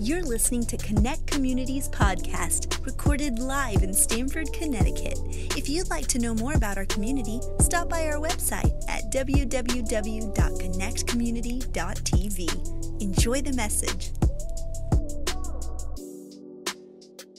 You're listening to Connect Communities podcast, recorded live in Stamford, Connecticut. If you'd like to know more about our community, stop by our website at www.connectcommunity.tv. Enjoy the message.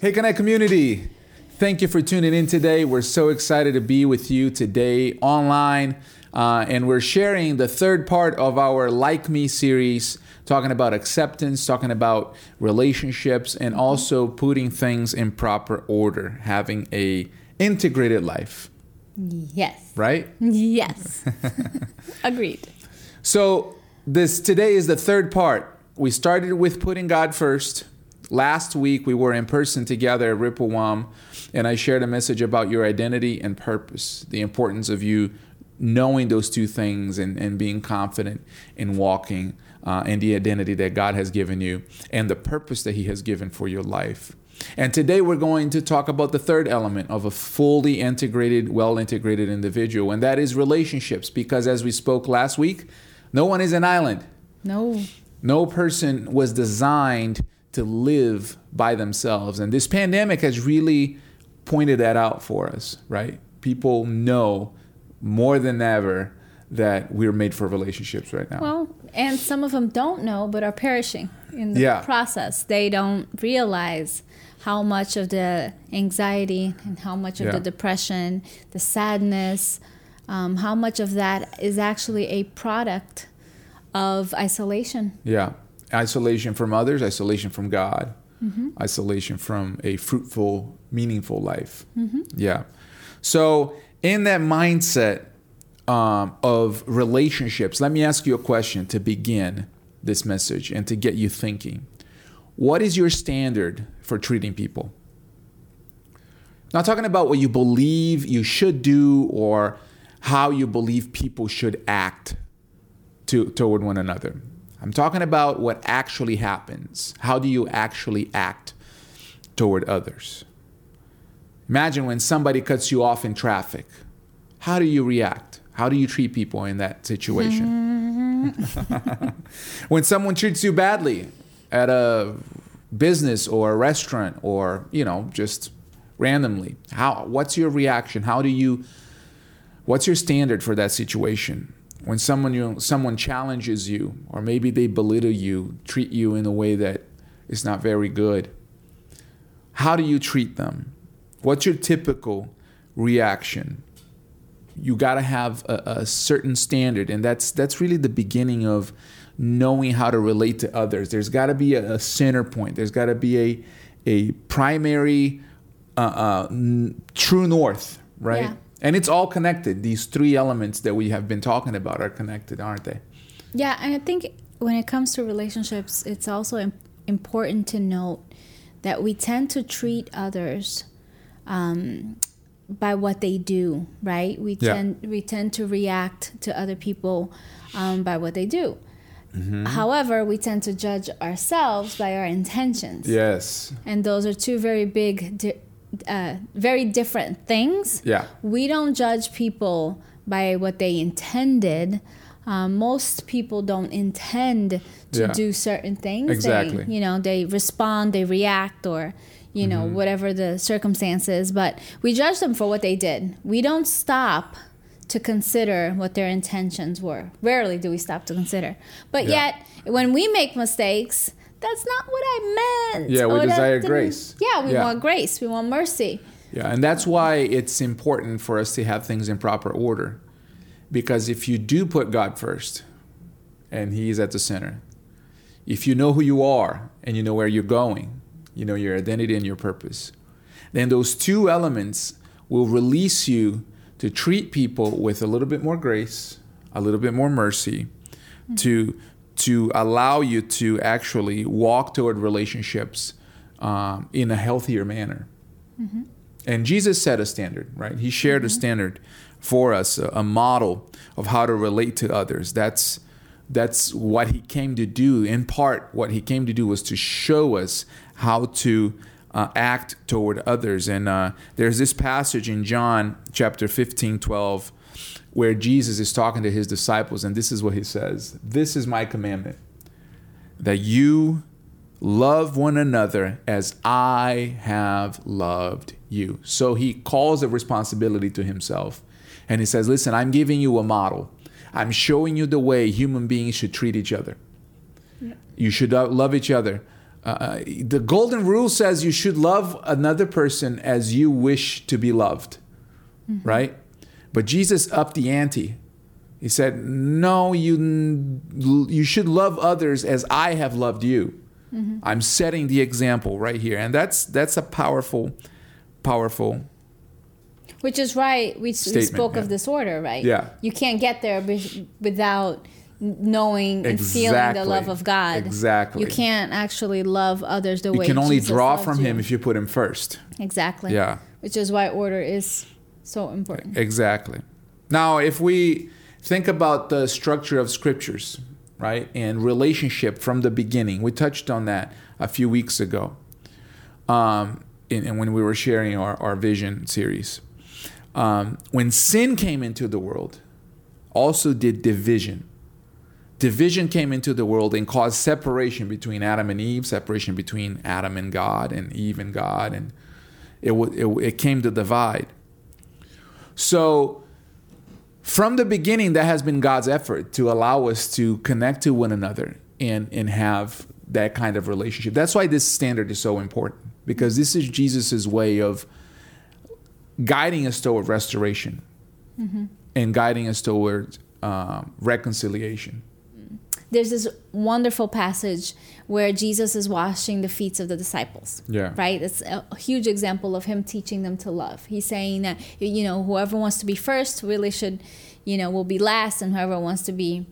Hey, Connect Community. Thank you for tuning in today. We're so excited to be with you today online. Uh, and we're sharing the third part of our Like Me series talking about acceptance, talking about relationships, and also putting things in proper order, having a integrated life. Yes. Right? Yes. Agreed. So this today is the third part. We started with putting God first. Last week we were in person together at Rippowam, and I shared a message about your identity and purpose, the importance of you knowing those two things and, and being confident in walking uh, and the identity that God has given you and the purpose that He has given for your life. And today we're going to talk about the third element of a fully integrated, well integrated individual, and that is relationships. Because as we spoke last week, no one is an island. No. No person was designed to live by themselves. And this pandemic has really pointed that out for us, right? People know more than ever that we're made for relationships right now. Well, and some of them don't know but are perishing in the yeah. process. They don't realize how much of the anxiety and how much of yeah. the depression, the sadness, um, how much of that is actually a product of isolation. Yeah. Isolation from others, isolation from God, mm-hmm. isolation from a fruitful, meaningful life. Mm-hmm. Yeah. So, in that mindset, um, of relationships, let me ask you a question to begin this message and to get you thinking. What is your standard for treating people? Not talking about what you believe you should do or how you believe people should act to, toward one another. I'm talking about what actually happens. How do you actually act toward others? Imagine when somebody cuts you off in traffic. How do you react? How do you treat people in that situation? when someone treats you badly at a business or a restaurant or, you know, just randomly, how what's your reaction? How do you what's your standard for that situation? When someone you someone challenges you or maybe they belittle you, treat you in a way that is not very good. How do you treat them? What's your typical reaction? You got to have a, a, certain standard and that's that's really the beginning of knowing how to relate to others. There's got to be a, a, center point. There's got to be a a primary uh, uh, n- true north right? Yeah. and it's all connected. These three elements that we have been talking about are connected aren't they? Yeah and i think when it comes to relationships it's also important to note that we tend to treat others um, by what they do, right? We yeah. tend we tend to react to other people um, by what they do. Mm-hmm. However, we tend to judge ourselves by our intentions. Yes. And those are two very big, di- uh, very different things. Yeah. We don't judge people by what they intended. Um, most people don't intend to yeah. do certain things. Exactly. They, you know, they respond, they react, or you know, mm-hmm. whatever the circumstances, but we judge them for what they did. We don't stop to consider what their intentions were. Rarely do we stop to consider. But yeah. yet, when we make mistakes, that's not what I meant. Yeah, we desire grace. Yeah, we yeah. want grace. We want mercy. Yeah, and that's why it's important for us to have things in proper order. Because if you do put God first and He is at the center, if you know who you are and you know where you're going, you know, your identity and your purpose. Then those two elements will release you to treat people with a little bit more grace, a little bit more mercy, mm-hmm. to to allow you to actually walk toward relationships um, in a healthier manner. Mm-hmm. And Jesus set a standard, right? He shared mm-hmm. a standard for us, a, a model of how to relate to others. That's that's what he came to do. In part, what he came to do was to show us how to uh, act toward others. And uh, there's this passage in John chapter 15, 12, where Jesus is talking to his disciples, and this is what he says This is my commandment, that you Love one another as I have loved you. So he calls a responsibility to himself. And he says, Listen, I'm giving you a model. I'm showing you the way human beings should treat each other. Yeah. You should love each other. Uh, uh, the golden rule says you should love another person as you wish to be loved, mm-hmm. right? But Jesus upped the ante. He said, "No, you you should love others as I have loved you." Mm-hmm. I'm setting the example right here, and that's that's a powerful, powerful. Which is right. We, we spoke yeah. of this order, right? Yeah. You can't get there without knowing and feeling the love of God. Exactly. You can't actually love others the you way you can only Jesus draw from you. Him if you put Him first. Exactly. Yeah. Which is why order is so important. Exactly. Now, if we think about the structure of scriptures, right, and relationship from the beginning, we touched on that a few weeks ago, um, in, and when we were sharing our, our vision series. Um, when sin came into the world, also did division division came into the world and caused separation between Adam and Eve, separation between Adam and God, and Eve and God, and it, it, it came to divide. So, from the beginning, that has been God's effort to allow us to connect to one another and, and have that kind of relationship. That's why this standard is so important, because this is Jesus' way of guiding us toward restoration mm-hmm. and guiding us toward um, reconciliation there's this wonderful passage where Jesus is washing the feet of the disciples. Yeah. Right? It's a huge example of him teaching them to love. He's saying that, you know, whoever wants to be first really should, you know, will be last, and whoever wants to be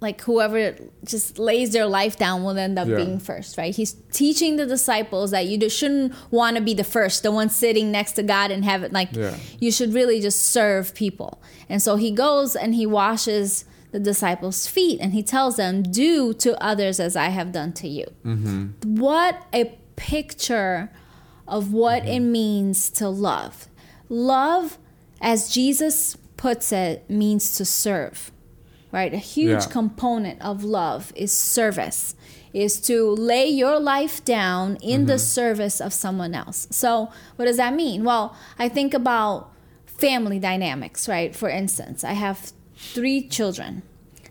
like whoever just lays their life down will end up yeah. being first, right? He's teaching the disciples that you just shouldn't want to be the first, the one sitting next to God and have it like yeah. you should really just serve people. And so he goes and he washes the disciples' feet and he tells them, Do to others as I have done to you. Mm-hmm. What a picture of what mm-hmm. it means to love. Love, as Jesus puts it, means to serve, right? A huge yeah. component of love is service, is to lay your life down in mm-hmm. the service of someone else. So, what does that mean? Well, I think about family dynamics, right? For instance, I have three children.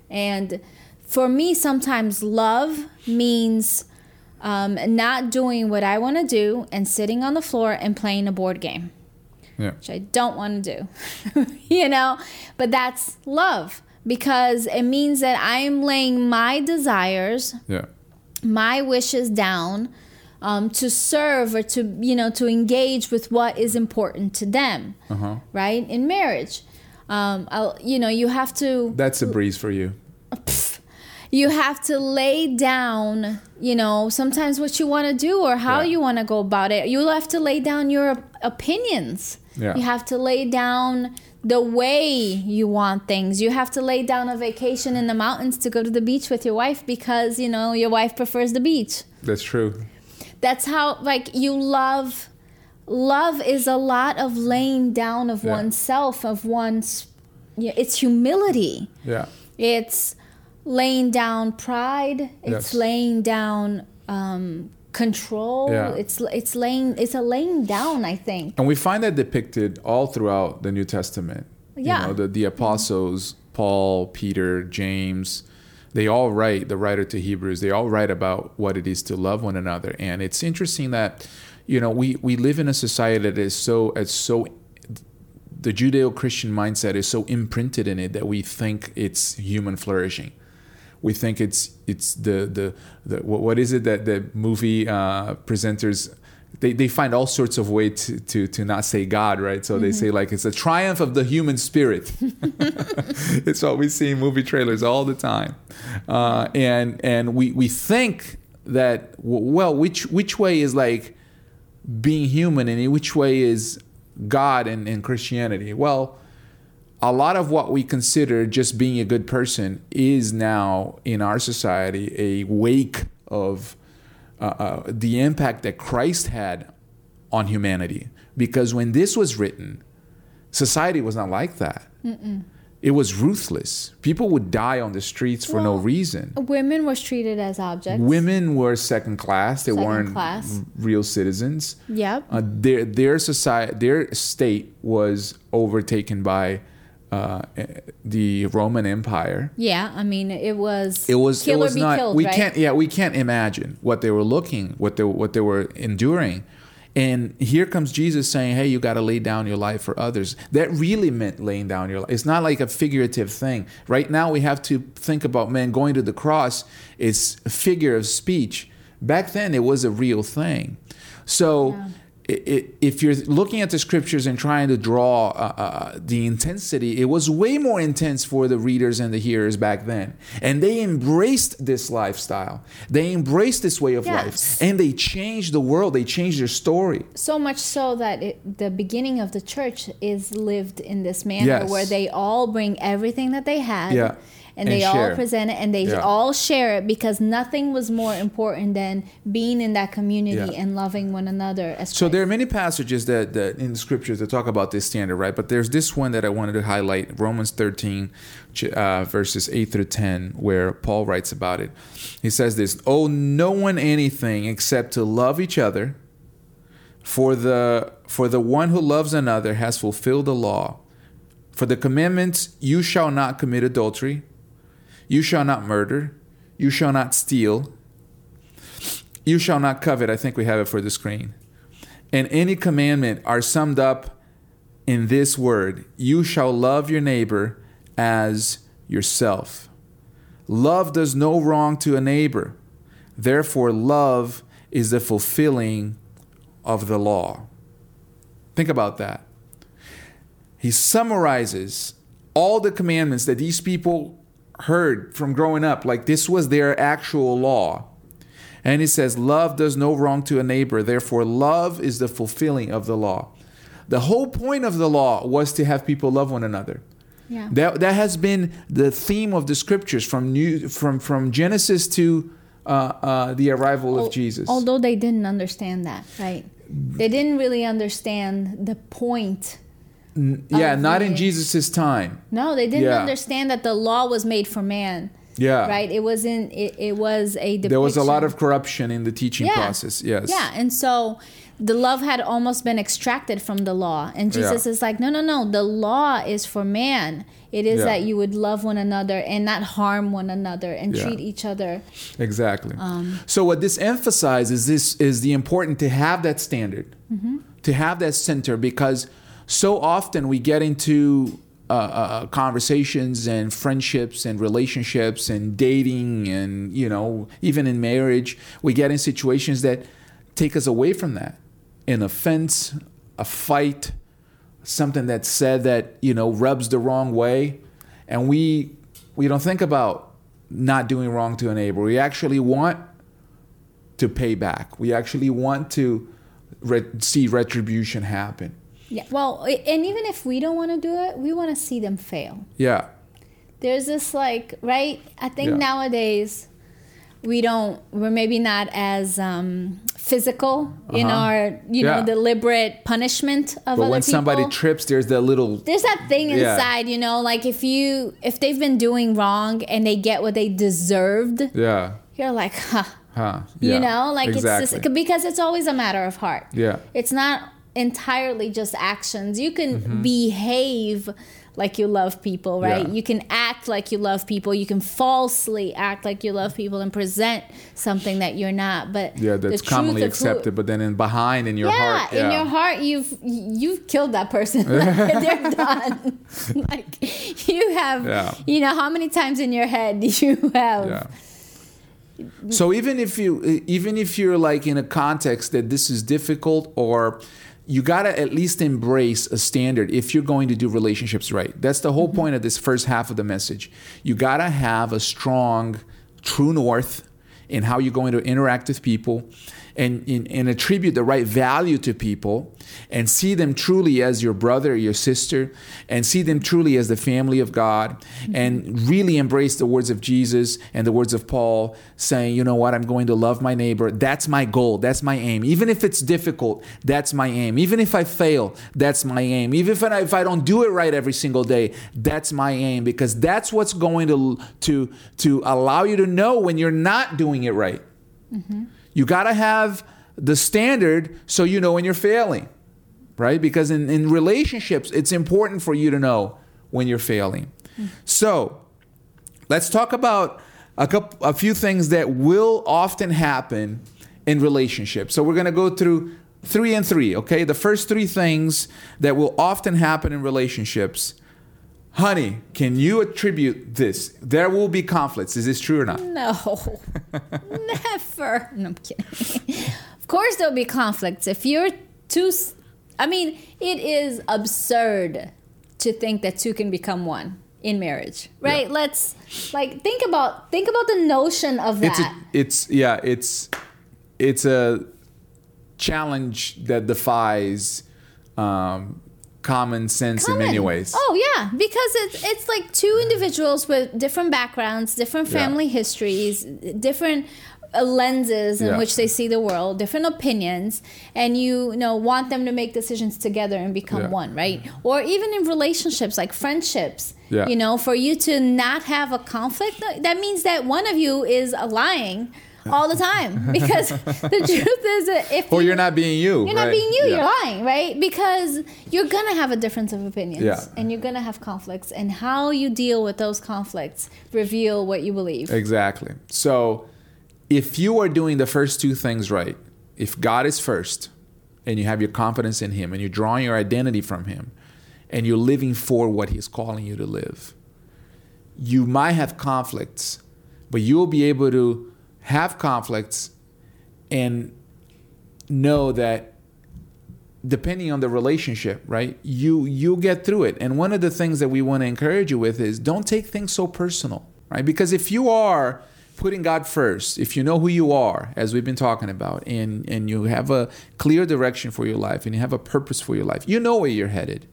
And for me, sometimes love means um, not doing what I want to do and sitting on the floor and playing a board game, yeah. which I don't want to do, you know? But that's love because it means that I'm laying my desires, yeah. my wishes down. Um, to serve or to you know to engage with what is important to them uh-huh. right in marriage um, I'll, you know, you have to. That's a breeze for you. You have to lay down, you know, sometimes what you want to do or how yeah. you want to go about it. You have to lay down your opinions. Yeah. You have to lay down the way you want things. You have to lay down a vacation in the mountains to go to the beach with your wife because, you know, your wife prefers the beach. That's true. That's how, like, you love love is a lot of laying down of yeah. oneself of one's yeah, it's humility. Yeah. It's laying down pride. It's yes. laying down um, control. Yeah. it's it's laying it's a laying down i think. And we find that depicted all throughout the new testament. Yeah. you know the, the apostles paul peter james they all write the writer to hebrews they all write about what it is to love one another. And it's interesting that you know, we, we live in a society that is so, it's so, the Judeo Christian mindset is so imprinted in it that we think it's human flourishing. We think it's it's the the, the what is it that the movie uh, presenters they, they find all sorts of way to, to, to not say God, right? So mm-hmm. they say like it's a triumph of the human spirit. it's what we see in movie trailers all the time, uh, and and we we think that well, which which way is like being human and in which way is God and, and Christianity? Well, a lot of what we consider just being a good person is now in our society a wake of uh, uh, the impact that Christ had on humanity. Because when this was written, society was not like that. Mm-mm. It was ruthless. People would die on the streets for no reason. Women was treated as objects. Women were second class. They Second weren't class. real citizens. Yep. Uh, their their society, their state was overtaken by uh, the Roman Empire. yeah, I mean, it was. It was kill it was not. killed. we right? can't. Yeah, we can't imagine what they were looking, what they what they were enduring. And here comes Jesus saying, "Hey, you got to lay down your life for others." That really meant laying down your life. It's not like a figurative thing. Right now, we have to think about man going to the cross. It's a figure of speech. Back then, it was a real thing. So. Yeah. If you're looking at the scriptures and trying to draw uh, uh, the intensity, it was way more intense for the readers and the hearers back then. And they embraced this lifestyle. They embraced this way of Yes. life. And they changed the world. They changed their story. So much so that it, the beginning of the church is lived in this manner Yes. where they all bring everything that they had Yeah. And And they all present it and they Yeah. all share it because nothing was more important than being in that community Yeah. and loving one another as So there are many passages that, that in the scriptures that talk about this standard, right? But there's this one that I wanted to highlight, Romans 13, uh, verses 8 through 10, where Paul writes about it. He says this, "Owe no one anything except to love each other, for the for the one who loves another has fulfilled the law. For the commandments, you shall not commit adultery, you shall not murder, you shall not steal, you shall not covet. I think we have it for the screen. And any commandment are summed up in this word you shall love your neighbor as yourself. Love does no wrong to a neighbor. Therefore, love is the fulfilling of the law. Think about that. He summarizes all the commandments that these people heard from growing up, like this was their actual law. And he says, Love does no wrong to a neighbor. Therefore, love is the fulfilling of the law. The whole point of the law was to have people love one another. Yeah. That, that has been the theme of the scriptures from new from from Genesis to uh, uh, the arrival Al- of Jesus. Although they didn't understand that, right? They didn't really understand the point. Yeah, not in the- Jesus' time. No, they didn't Yeah. understand that the law was made for man, Yeah, right? It wasn't. It, it was a. There was a lot of corruption in the teaching process. Yes. Yeah, and so the love had almost been extracted from the law. And Jesus Yeah. is like, no, no, no. The law is for man. It is Yeah. that you would love one another and not harm one another and Yeah. treat each other. Exactly. Um, so what this emphasizes this is the important to have that standard, Mm-hmm. to have that center, because so often we get into uh, uh, conversations and friendships and relationships and dating and you know even in marriage we get in situations that take us away from that. An offense a fight something that's said that you know rubs the wrong way. And we we don't think about not doing wrong to a neighbor. We actually want to pay back. We actually want to re- see retribution happen Yeah. Well, and even if we don't want to do it, we want to see them fail. yeah There's this like, right? I think Yeah. nowadays we don't. We're maybe not as um, physical in Uh-huh. our, you know, deliberate punishment of but other when people. somebody trips there's that little there's that thing Yeah. inside, you know, like if you if they've been doing wrong and they get what they deserved, yeah you're like, huh. huh You know, like exactly. it's just because it's always a matter of heart. Yeah. It's not entirely just actions. You can Mm-hmm. behave like you love people, right? Yeah. You can act like you love people. You can falsely act like you love people and present something that you're not. But yeah that's commonly of who- accepted but then in behind in your yeah, heart in your heart, you've you've killed that person. They're done. like you have, Yeah. you know, how many times in your head you have? yeah so even if you even if you're like in a context that this is difficult or you got to at least embrace a standard if you're going to do relationships right. That's the whole mm-hmm. point of this first half of the message. You got to have a strong true north in how you're going to interact with people and, and, and attribute the right value to people and see them truly as your brother or your sister and see them truly as the family of God mm-hmm. and really embrace the words of Jesus and the words of Paul saying, you know what, I'm going to love my neighbor. That's my goal. That's my aim. Even if it's difficult, that's my aim. Even if I fail, that's my aim. Even if I, if I don't do it right every single day, that's my aim because that's what's going to, to, to allow you to know when you're not doing it right. Mm-hmm. You got to have the standard so you know when you're failing, right? Because in, in relationships, it's important for you to know when you're failing. So let's talk about a couple, a few things that will often happen in relationships. So we're going to go through three and three, okay? The first three things that will often happen in relationships. Honey, can you attribute this? There will be conflicts. Is this true or not? No, never. No, I'm kidding. of course, there'll be conflicts. If you're two, I mean, it is absurd to think that two can become one in marriage, right? Yeah. Let's like think about think about the notion of It's a, that. it's yeah, it's it's a challenge that defies um, common sense in many ways. Oh yeah, because it's it's like two individuals with different backgrounds, different Yeah. family histories, different uh, lenses in Yeah. which they see the world, different opinions, and you, know want them to make decisions together and become Yeah. one, right? Or even in relationships like friendships. Yeah. You know, for you to not have a conflict, that means that one of you is lying all the time because the truth is that if Or you- you're not being you. you're not being you, Yeah. you're lying, right? Because you're gonna have a difference of opinions Yeah. and you're gonna have conflicts, and how you deal with those conflicts reveal what you believe. Exactly. So if you are doing the first two things right, if God is first and you have your confidence in Him and you're drawing your identity from Him and you're living for what He's calling you to live, you might have conflicts, but you'll be able to have conflicts and know that depending on the relationship right you you'll get through it. And one of the things that we want to encourage you with is don't take things so personal right? Because if you are putting god first if you know who you are as we've been talking about and and you have a clear direction for your life and you have a purpose for your life you know where you're headed.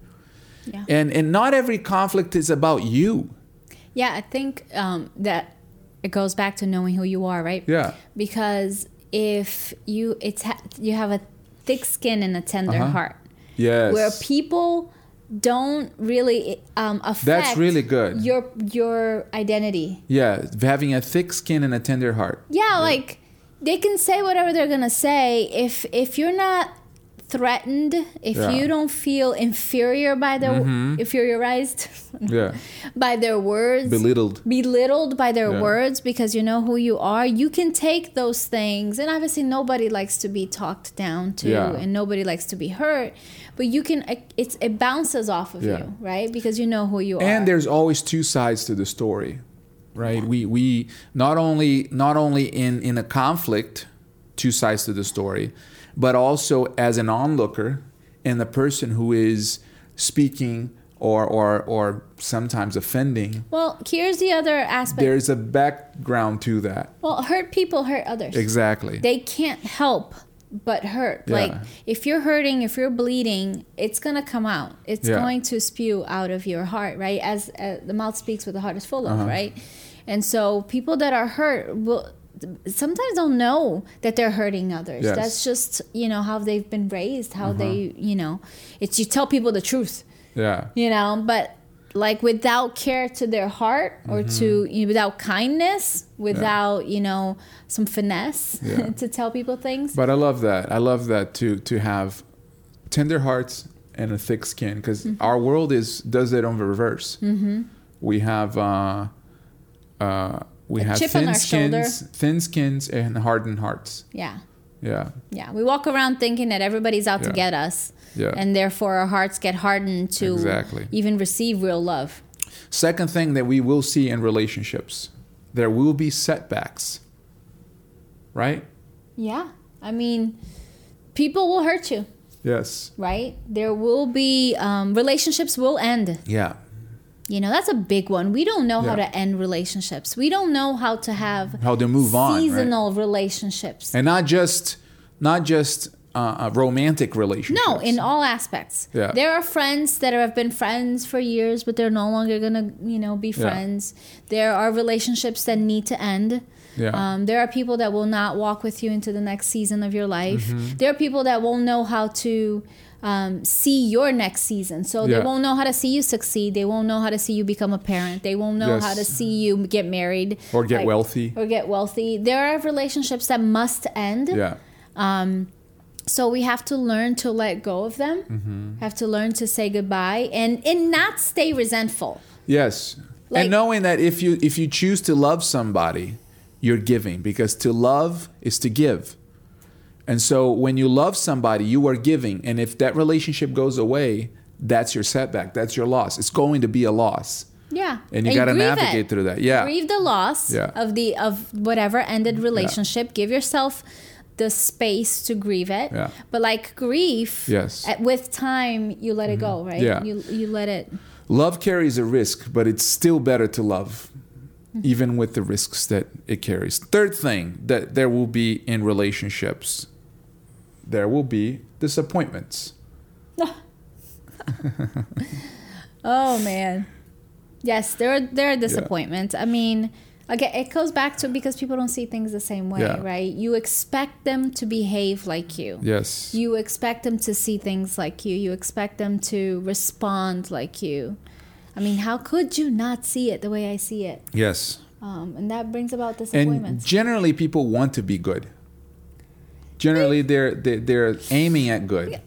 Yeah. and and not every conflict is about you. Yeah, I think um, that it goes back to knowing who you are, right? yeah Because if you it's ha- you have a thick skin and a tender Uh-huh. heart, yes where people don't really um, affect really good. your your identity. yeah having a thick skin and a tender heart Yeah, like they can say whatever they're gonna say. If if you're not threatened, if Yeah. you don't feel inferior by their mm-hmm. inferiorized yeah by their words, belittled belittled by their Yeah. words because you know who you are, you can take those things. And obviously, nobody likes to be talked down to, and nobody likes to be hurt. But you can, it's it bounces off of you, right? Because you know who you are. and there's always two sides to the story right we we not only not only in in a conflict two sides to the story but also as an onlooker and the person who is speaking or or or sometimes offending well, here's the other aspect. there's a background to that well, hurt people hurt others. exactly they can't help but hurt. Yeah. Like if you're hurting, if you're bleeding, it's gonna come out. It's Yeah. going to spew out of your heart, right? As uh, the mouth speaks, what the heart is full Uh-huh. of, right? And so people that are hurt will sometimes don't know that they're hurting others. Yes. That's just you know how they've been raised, how they you know. It's you tell people the truth, yeah you know, but like without care to their heart or Mm-hmm. to you know, without kindness without you know some finesse Yeah. to tell people things But I love that. I love that to to have tender hearts and a thick skin because Mm-hmm. our world is does it on the reverse. Mm-hmm. We have uh, uh, we A have thin shoulder. skins, thin skins, and hardened hearts. yeah Yeah, yeah we walk around thinking that everybody's out to get us Yeah. and therefore our hearts get hardened to Exactly. even receive real love Second thing that we will see in relationships, there will be setbacks. Right? yeah i mean people will hurt you Yes. right there will be um, relationships will end Yeah. You know that's a big one we don't know how to end relationships we don't know how to have How to move on, right? seasonal relationships and not just not just uh, romantic relationships. No, in all aspects. Yeah. There are friends that have been friends for years, but they're no longer gonna, you know, be Yeah. friends. There are relationships that need to end. Yeah. Um, there are people that will not walk with you into the next season of your life. Mm-hmm. There are people that won't know how to um, see your next season. So Yeah. they won't know how to see you succeed. They won't know how to see you become a parent. They won't know Yes. how to see you get married Or get Like- wealthy. or get wealthy. There are relationships that must end. Yeah. Um, So we have to learn to let go of them. Mm-hmm. Have to learn to say goodbye and and not stay resentful. Yes. Like- and knowing that if you if you choose to love somebody, you're giving because to love is to give. And so when you love somebody, you are giving. And if that relationship goes away, that's your setback. That's your loss. It's going to be a loss. Yeah. And you got to navigate it. through that. Yeah. Grieve the loss Yeah. of the of whatever ended relationship. Give yourself the space to grieve it. Yeah. But like grief, Yes. Mm-hmm. at, with time you let it go, right? Yeah. You you let it Love carries a risk, but it's still better to love, even with the risks that it carries. Third thing that there will be in relationships, there will be disappointments. Oh man. Yes, there are there are disappointments. I mean, again, it goes back to because people don't see things the same way, Yeah. right? You expect them to behave like you. Yes. You expect them to see things like you. You expect them to respond like you. I mean, how could you not see it the way I see it? yes. Um, and that brings about disappointments. And disappointments. generally, people want to be good. Generally, they're they're, they're aiming at good.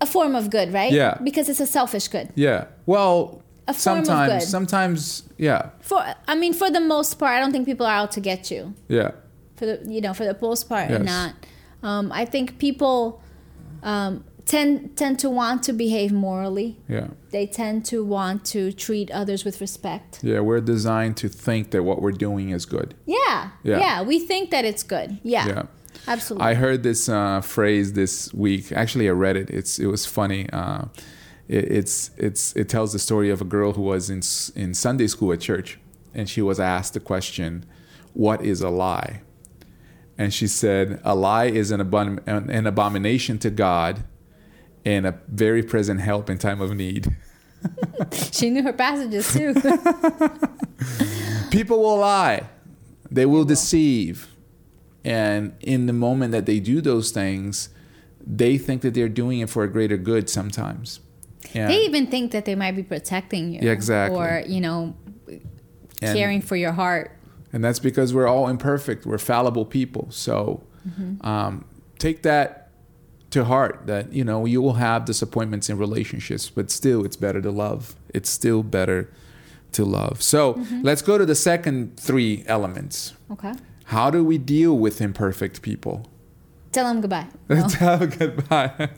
a form of good, right? Yeah. Because it's a selfish good. Yeah. Well, A form of sometimes, good. sometimes, yeah, For I mean, for the most part, I don't think people are out to get you. yeah, for the you know for the most part Yes. not um, i think people um, tend tend to want to behave morally yeah, they tend to want to treat others with respect yeah. We're designed to think that what we're doing is good. yeah Yeah. yeah, we think that it's good yeah, Yeah. Absolutely I heard this uh, phrase this week. Actually, I read it. It's it was funny. Uh, it, it's it's it tells the story of a girl who was in in Sunday school at church, and she was asked the question, "What is a lie?" And she said, "A lie is an, abom- an, an abomination to God, and a very present help in time of need." she knew her passages too People will lie. They will deceive. And in the moment that they do those things, they think that they're doing it for a greater good sometimes. And, they even think that they might be protecting you Yeah, exactly. or you know and, caring for your heart and that's because we're all imperfect. We're fallible people. So um, take that to heart that, you know, you will have disappointments in relationships, but still it's better to love. It's still better to love. So let's go to the second three elements. okay How do we deal with imperfect people? tell them goodbye No. Have a goodbye.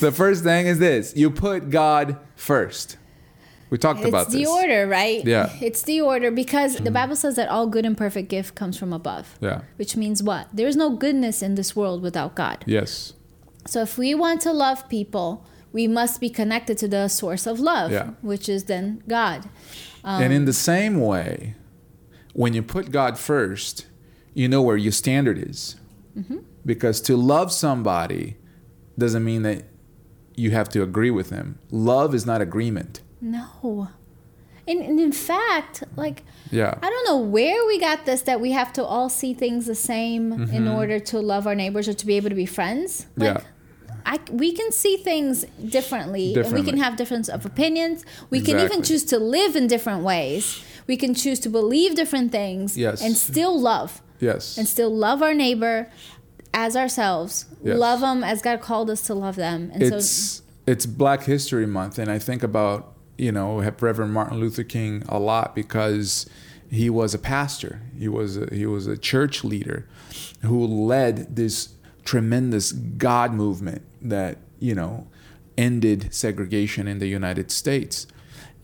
the first thing is this you put God first. We talked it's about the order right Yeah. Mm-hmm. it's the order because the bible says that all good and perfect gift comes from above Yeah. which means what there's no goodness in this world without god Yes. so if we want to love people we must be connected to the source of love Yeah. which is then god and Um, in the same way, when you put God first, you know where your standard is. Mm-hmm. Because to love somebody doesn't mean that you have to agree with them. Love is not agreement. no and, and in fact like Yeah. I don't know where we got this that we have to all see things the same in order to love our neighbors or to be able to be friends. Like, Mm-hmm. Yeah. I, we can see things differently, and we can have difference of opinions. We can even choose to live in different ways. We can choose to believe different things Yes. and still love Yes. and still love our neighbor as ourselves. Yes. Love them as God called us to love them. And so it's it's Black History Month, and I think about you know Reverend Martin Luther King a lot because he was a pastor. He was a, he was a church leader who led this tremendous God movement that you know ended segregation in the United States,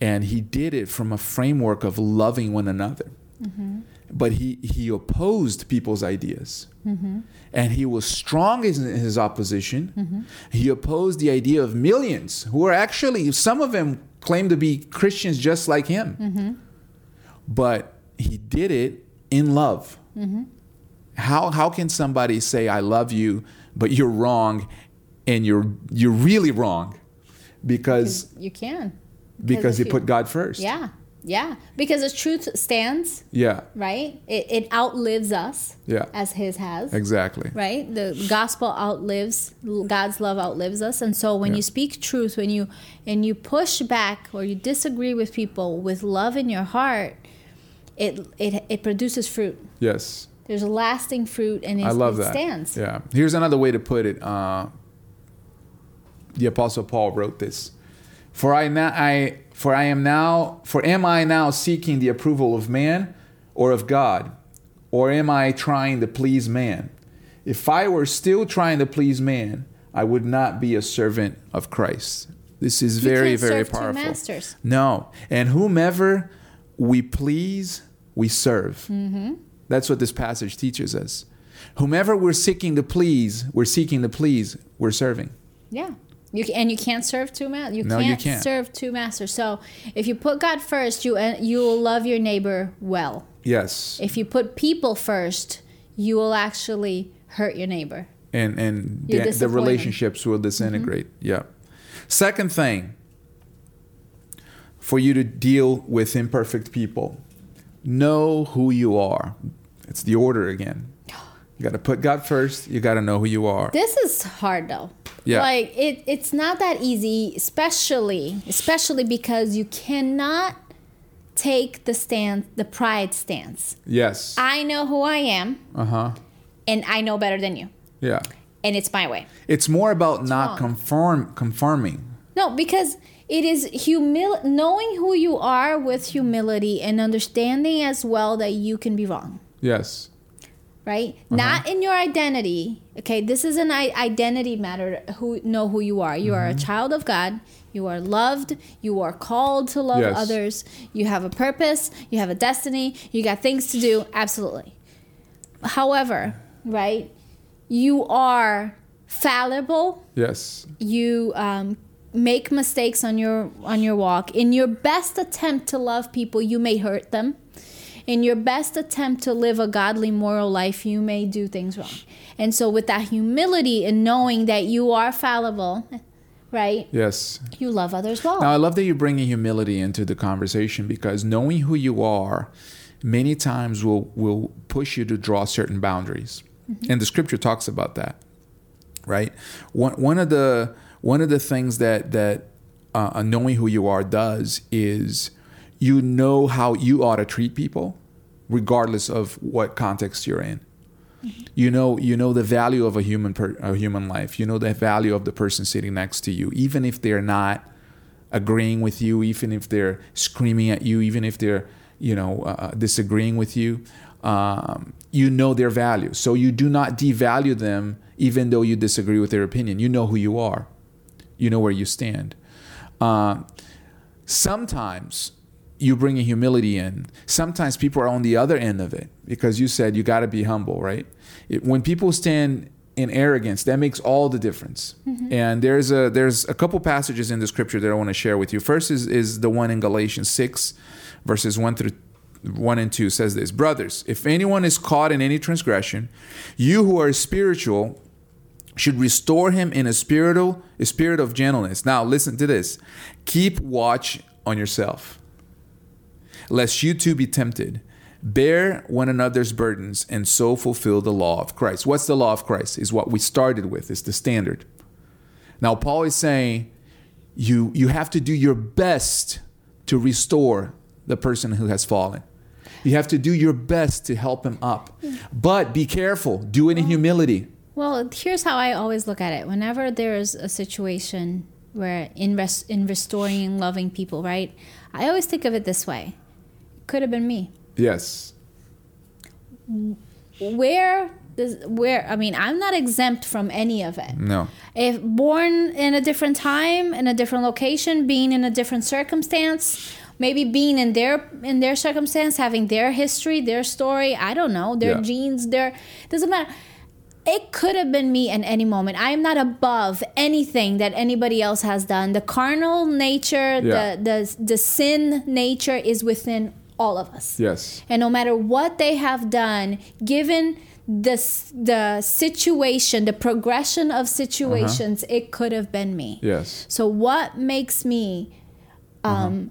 and he did it from a framework of loving one another. Mm-hmm. But he he opposed people's ideas mm-hmm. and he was strong in his opposition. Mm-hmm. He opposed the idea of millions who were actually, some of them claimed to be Christians just like him. But he did it in love. how how can somebody say I love you, but you're wrong, and you're you're really wrong, because You can. Because you put God first. Yeah. Yeah. Because the truth stands, Yeah. right? It, it outlives us. Yeah. As his has. Exactly. right the gospel outlives god's love outlives us and so when Yeah. you speak truth when you and you push back or you disagree with people with love in your heart it it, it produces fruit Yes. there's a lasting fruit and it, I love it that. stands Yeah. Here's another way to put it. Uh, the Apostle Paul wrote this: "For I now, I for I am now, for am I now seeking the approval of man, or of God, or am I trying to please man? If I were still trying to please man, I would not be a servant of Christ." This is very, very powerful. masters. No, and whomever we please, we serve. Mm-hmm. That's what this passage teaches us. Whomever we're seeking to please, we're seeking to please, we're serving. yeah you ca- and you can't serve two masters. You No, you can't, can't. serve two masters. So if you put God first, you you will love your neighbor well. Yes. If you put people first, you will actually hurt your neighbor. And and the, the relationships will disintegrate. Mm-hmm. Yeah. Second thing, for you to deal with imperfect people, know who you are. It's the order again. You got to put God first. You got to know who you are. This is hard though. Yeah. Like it it's not that easy, especially especially because you cannot take the stand the pride stance. Yes. I know who I am Uh huh. and I know better than you. Yeah. And it's my way. It's more about not wrong. conform conforming. No, because it is humil knowing who you are with humility and understanding as well that you can be wrong. Yes. Right? Not in your identity. Okay, this is an identity matter. Who know who you are? You are a child of God. You are loved. You are called to love Yes. others. You have a purpose. You have a destiny. You got things to do. Absolutely. However, right? You are fallible. Yes. You um, make mistakes on your on your walk. In your best attempt to love people, you may hurt them. In your best attempt to live a godly moral life, you may do things wrong. And so with that humility and knowing that you are fallible, right? Yes. You love others well. Now, I love that you're bringing humility into the conversation because knowing who you are many times will, will push you to draw certain boundaries. And the scripture talks about that, right? One, one, of, the, one of the things that, that uh, knowing who you are does is you know how you ought to treat people regardless of what context you're in. You know, you know the value of a human per, a human life. You know the value of the person sitting next to you, even if they're not agreeing with you, even if they're screaming at you, even if they're you know uh, disagreeing with you. Um, you know their value, so you do not devalue them, even though you disagree with their opinion. You know who you are. You know where you stand. Um, sometimes you bring a humility in. Sometimes people are on the other end of it because you said you got to be humble, right? It, when people stand in arrogance, that makes all the difference. Mm-hmm. And there's a there's a couple passages in the scripture that I want to share with you. First is is the one in Galatians six, verses one through one and two says this: Brothers, if anyone is caught in any transgression, you who are spiritual should restore him in a spiritual a spirit of gentleness. Now listen to this. Keep watch on yourself, lest you too be tempted. Bear one another's burdens and so fulfill the law of Christ. What's the law of Christ? Is what we started with, is the standard. Now Paul is saying you you have to do your best to restore the person who has fallen. You have to do your best to help him up. But be careful, do it in humility. Well, here's how I always look at it. Whenever there is a situation where in res- in restoring and loving people, right? I always think of it this way. Could have been me. Yes. Where does where I mean, I'm not exempt from any of it. No. If born in a different time, in a different location, being in a different circumstance, maybe being in their in their circumstance, having their history, their story, I don't know, their Yeah. genes, their doesn't matter. It could have been me at any moment. I am not above anything that anybody else has done. The carnal nature, Yeah. the the the sin nature is within all of us. Yes. And no matter what they have done, given the the situation, the progression of situations, it could have been me. Yes. So what makes me um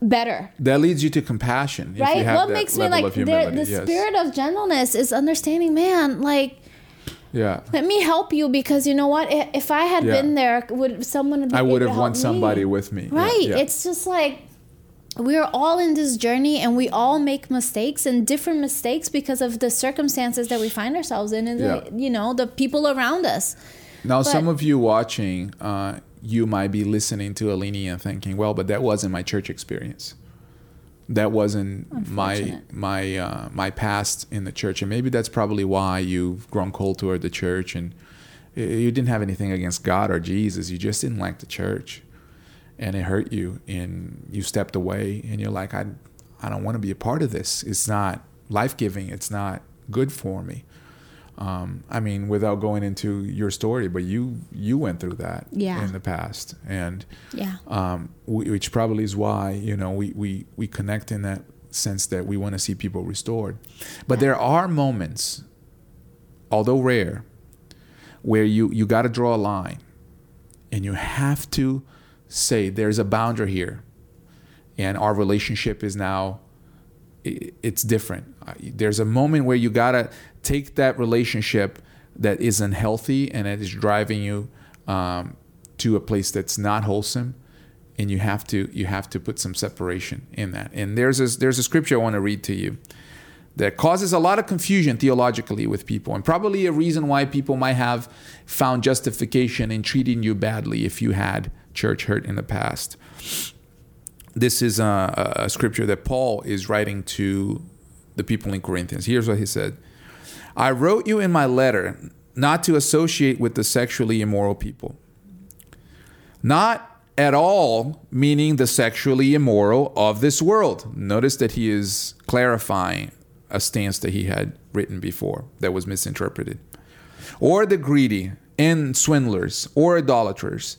better? That leads you to compassion. if you Right? What makes me like the, the yes. spirit of gentleness is understanding, man, like Yeah. let me help you because you know what? If I had Yeah. been there, would someone I would have want me? somebody with me. Right. yeah. It's just like we're all in this journey and we all make mistakes and different mistakes because of the circumstances that we find ourselves in and Yeah. the, you know the people around us. Now, some of you watching, uh, you might be listening to Alini and thinking, "Well, but that wasn't my church experience. That wasn't my my uh, my past in the church, and maybe that's probably why you've grown cold toward the church, and you didn't have anything against God or Jesus. You just didn't like the church, and it hurt you, and you stepped away, and you're like, I I don't want to be a part of this. It's not life giving. It's not good for me." um, I mean, without going into your story, but you you went through that Yeah. in the past, and Yeah. um, wh- which probably is why you know we we we connect in that sense that we want to see people restored. But there are moments, although rare, where you you got to draw a line, and you have to say there's a boundary here, and our relationship is now it's different. There's a moment where you gotta take that relationship that isn't healthy and that is driving you um, to a place that's not wholesome, and you have to you have to put some separation in that. And there's a, there's a scripture I want to read to you that causes a lot of confusion theologically with people, and probably a reason why people might have found justification in treating you badly if you had church hurt in the past this is a, a scripture that Paul is writing to the people in Corinthians. Here's what he said I wrote you in my letter not to associate with the sexually immoral people. Not at all meaning the sexually immoral of this world. Notice that he is clarifying a stance that he had written before that was misinterpreted. Or the greedy and swindlers or idolaters.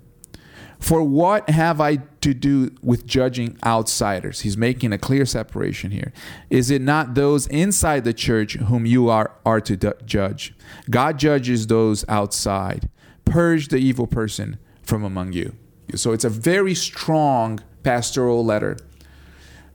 For what have I to do with judging outsiders? He's making a clear separation here. Is it not those inside the church whom you are, are to du- judge? God judges those outside. Purge the evil person from among you. So it's a very strong pastoral letter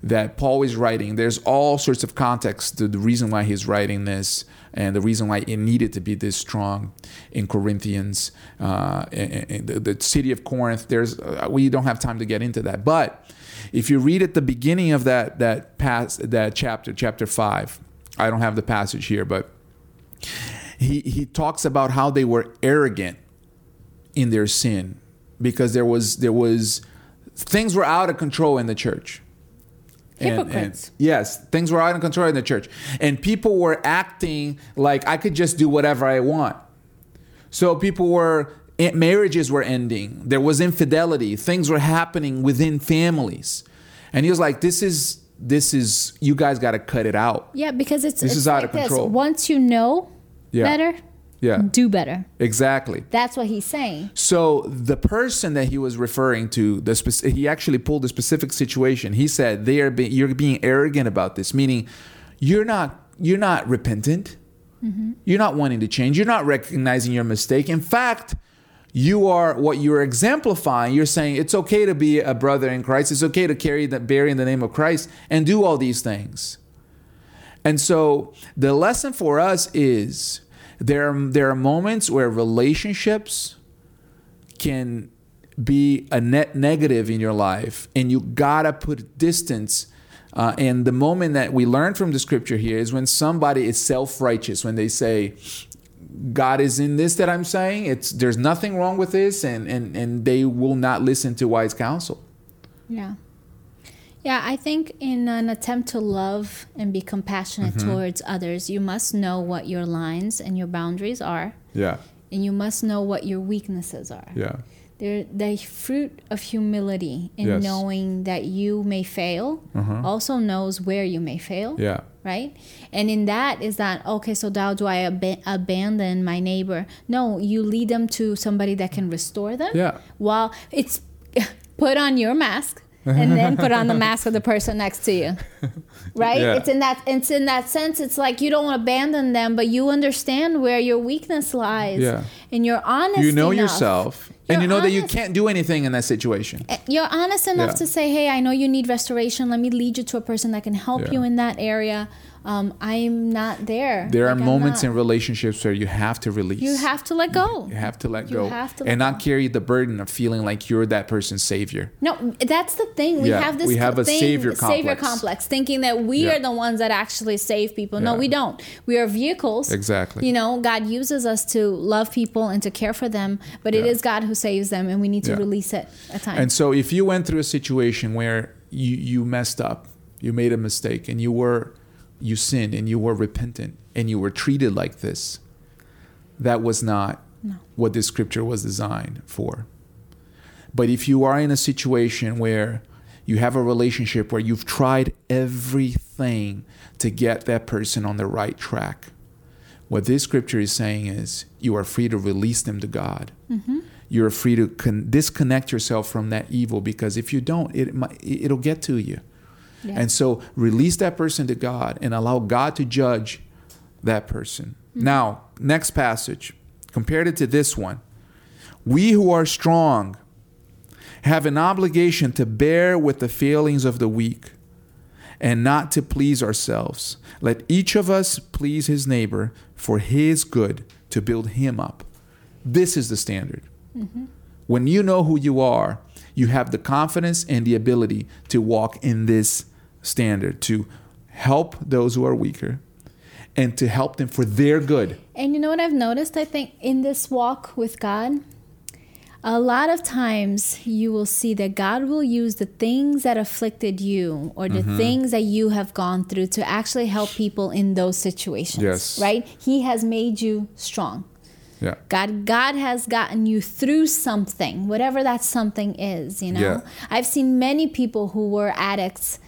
that Paul is writing. There's all sorts of context to the reason why he's writing this and the reason why it needed to be this strong in Corinthians, uh, in, the city of Corinth. There's uh, we don't have time to get into that, but if you read at the beginning of that that pass that chapter, chapter five, I don't have the passage here, but he he talks about how they were arrogant in their sin because there was there was things were out of control in the church. And- and- yes, things were out of control in the church, and people were acting like I could just do whatever I want. So people were eh, marriages were ending. There was infidelity. Things were happening within families, and he was like, "This is this is you guys got to cut it out." Yeah, because it's This it's is out like of control. This. Once you know Yeah. better, Yeah, do better. exactly. That's what he's saying. So the person that he was referring to, the spec- he actually pulled a specific situation. He said they are be- you're being arrogant about this, meaning you're not you're not repentant. Mm-hmm. You're not wanting to change. You're not recognizing your mistake. In fact, you are what you're exemplifying. You're saying it's okay to be a brother in Christ. It's okay to carry the bear in the name of Christ and do all these things. And so the lesson for us is there are, there are moments where relationships can be a net negative in your life, and you gotta put distance. Uh, and the moment that we learn from the scripture here is when somebody is self-righteous, when they say, "God is in this that I'm saying. It's there's nothing wrong with this," and and and they will not listen to wise counsel. Yeah. Yeah, I think in an attempt to love and be compassionate Mm-hmm. towards others, you must know what your lines and your boundaries are, Yeah, and you must know what your weaknesses are. yeah, there the fruit of humility in Yes. knowing that you may fail Uh-huh. also knows where you may fail Yeah. right and in that is that okay so now do i ab- abandon my neighbor no you lead them to somebody that can restore them Yeah. while it's put on your mask and then put on the mask of the person next to you right Yeah. it's in that it's in that sense it's like you don't abandon them but you understand where your weakness lies Yeah. and you're honest You know enough. yourself, and You're you know that you can't do anything in that situation. Eh, you're honest enough Yeah. to say hey i know you need restoration let me lead you to a person that can help you in that area um, i'm not there There are Like, I'm moments in relationships where you have to release. you have to let go You have to let You go have to and let not carry the burden of feeling like you're that person's savior. No, that's the thing. We Yeah, have this we have a thing, savior savior complex. complex, thinking that we Yeah. are the ones that actually save people. No, Yeah. we don't. We are vehicles. Exactly. You know, God uses us to love people and to care for them, but it is God who saves them, and we need to release it at times. And so if you went through a situation where you, you messed up, you made a mistake, and you were you sinned and you were repentant and you were treated like this, that was not No. what this scripture was designed for. But if you are in a situation where you have a relationship where you've tried everything to get that person on the right track, what this scripture is saying is you are free to release them to God. Mm-hmm. You're free to con- disconnect yourself from that evil because if you don't, it it'll get to you. Yeah. And so release that person to God and allow God to judge that person. Mm-hmm. Now, next passage, compared it to this one. We who are strong have an obligation to bear with the failings of the weak and not to please ourselves. Let each of us please his neighbor for his good to build him up. This is the standard. Mm-hmm. When you know who you are, you have the confidence and the ability to walk in this standard, to help those who are weaker and to help them for their good. And you know what I've noticed? I think in this walk with God, a lot of times you will see that God will use the things that afflicted you or the Mm-hmm. things that you have gone through to actually help people in those situations. Yes. Right? He has made you strong. Yeah. God God has gotten you through something, whatever that something is, you know. Yeah. I've seen many people who were addicts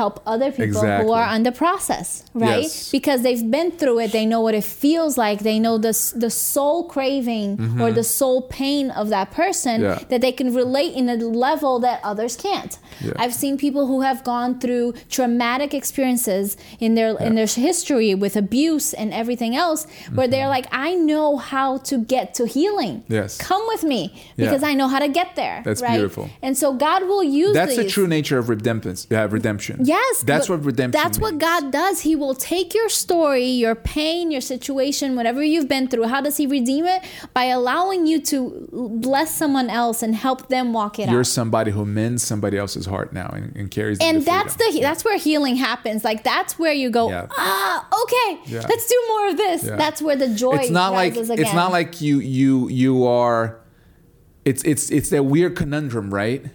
help other people Exactly. who are on the process, right? Yes. Because they've been through it, they know what it feels like, they know the the soul craving or the soul pain of that person Mm-hmm. Yeah. that they can relate in a level that others can't. Yeah. I've seen people who have gone through traumatic experiences in their in their history with abuse and everything else where they're like I know how to get to healing. Mm-hmm. Yes. Come with me Yeah. because I know how to get there. That's right? beautiful. And so God will use That's the true nature of redemption. Uh, redemption. Yes, That's what redemption That's what. God does. He will take your story, your pain, your situation, whatever you've been through. How does He redeem it? By allowing you to bless someone else and help them walk it You're out. somebody who mends somebody else's heart now and, and carries And that's freedom. the that's where healing happens. Like that's where you go. Yeah. Ah, okay. Yeah. Let's do more of this. Yeah. That's where the joy. it's not like rises it's not like you you you are it's it's it's that weird conundrum right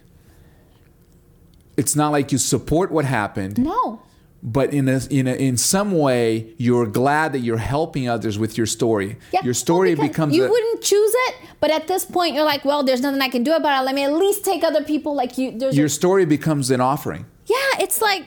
it's not like you support what happened no. but in a, in a, in some way you're glad that you're helping others with your story Yeah. your story Well, becomes you a, wouldn't choose it, but at this point you're like, well, there's nothing I can do about it. Let me at least take other people like you. There's a your story becomes an offering Yeah, it's like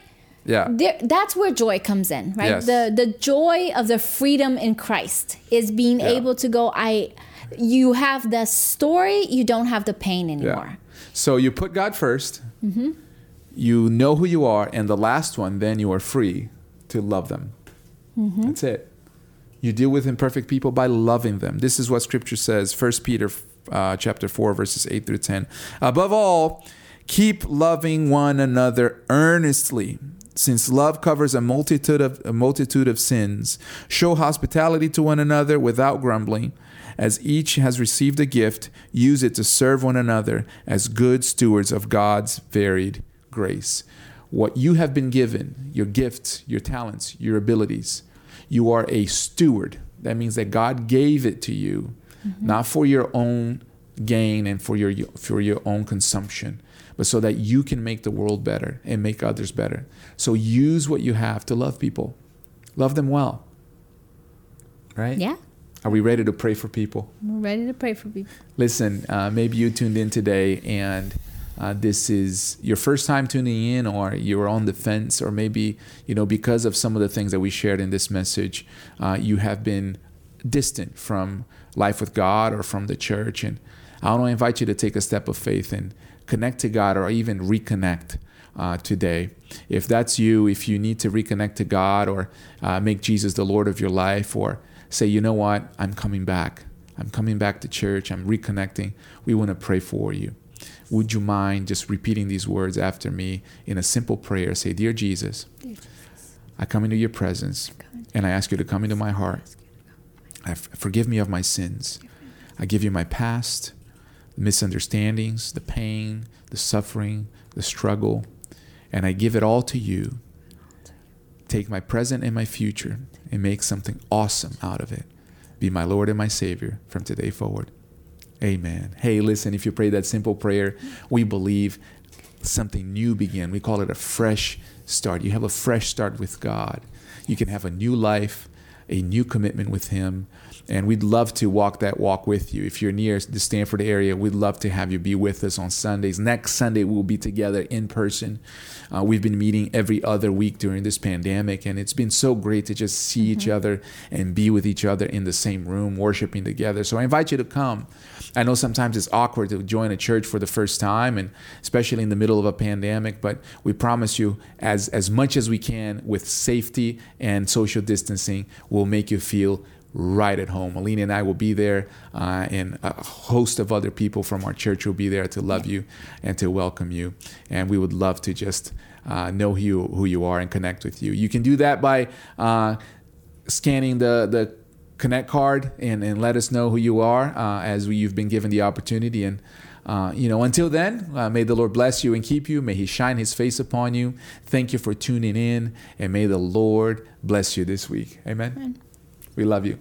yeah there, that's where joy comes in, right? Yes. The the joy of the freedom in Christ is being Yeah. able to go. I, you have the story, you don't have the pain anymore. yeah so you put god 1st Mm-hmm. You know who you are and the last one then you are free to love them Mm-hmm. That's it. You deal with imperfect people by loving them. This is what Scripture says. First Peter uh, chapter four verses eight through ten. Above all, keep loving one another earnestly, since love covers a multitude of a multitude of sins. Show hospitality to one another without grumbling. As each has received a gift, use it to serve one another as good stewards of God's varied grace what you have been given, your gifts, your talents, your abilities, you are a steward. That means that God gave it to you, not for your own gain and for your for your own consumption, but so that you can make the world better and make others better. So use what you have to love people. Love them well. Right? Yeah. Are we ready to pray for people? We're ready to pray for people. Listen, uh, maybe you tuned in today and uh, this is your first time tuning in, or you're on the fence, or maybe, you know, because of some of the things that we shared in this message, uh, you have been distant from life with God or from the church. And I want to invite you to take a step of faith and connect to God or even reconnect. Uh, today. If that's you, if you need to reconnect to God or uh, make Jesus the Lord of your life, or say, you know what, I'm coming back. I'm coming back to church. I'm reconnecting. We want to pray for you. Would you mind just repeating these words after me in a simple prayer? Say, Dear Jesus, I come into your presence and I ask you to come into my heart. I f- forgive me of my sins. I give you my past, the misunderstandings, the pain, the suffering, the struggle, and I give it all to you. Take my present and my future and make something awesome out of it. Be my Lord and my Savior from today forward. Amen. Hey, listen, if you pray that simple prayer, we believe something new begin. We call it a fresh start. You have a fresh start with God. You can have a new life, a new commitment with Him. And we'd love to walk that walk with you. If you're near the Stamford area, we'd love to have you be with us on Sundays. Next Sunday, we'll be together in person. Uh, we've been meeting every other week during this pandemic, and it's been so great to just see mm-hmm. each other and be with each other in the same room, worshiping together. So I invite you to come. I know sometimes it's awkward to join a church for the first time, and especially in the middle of a pandemic, but we promise you, as, as much as we can with safety and social distancing, we'll make you feel right at home. Alina and I will be there, uh, and a host of other people from our church will be there to love you and to welcome you. And we would love to just uh, know who you, who you are and connect with you. You can do that by uh, scanning the the connect card and, and let us know who you are uh, as we, you've been given the opportunity and. Uh, you know, until then, uh, may the Lord bless you and keep you. May He shine His face upon you. Thank you for tuning in, and may the Lord bless you this week. Amen. Amen. We love you.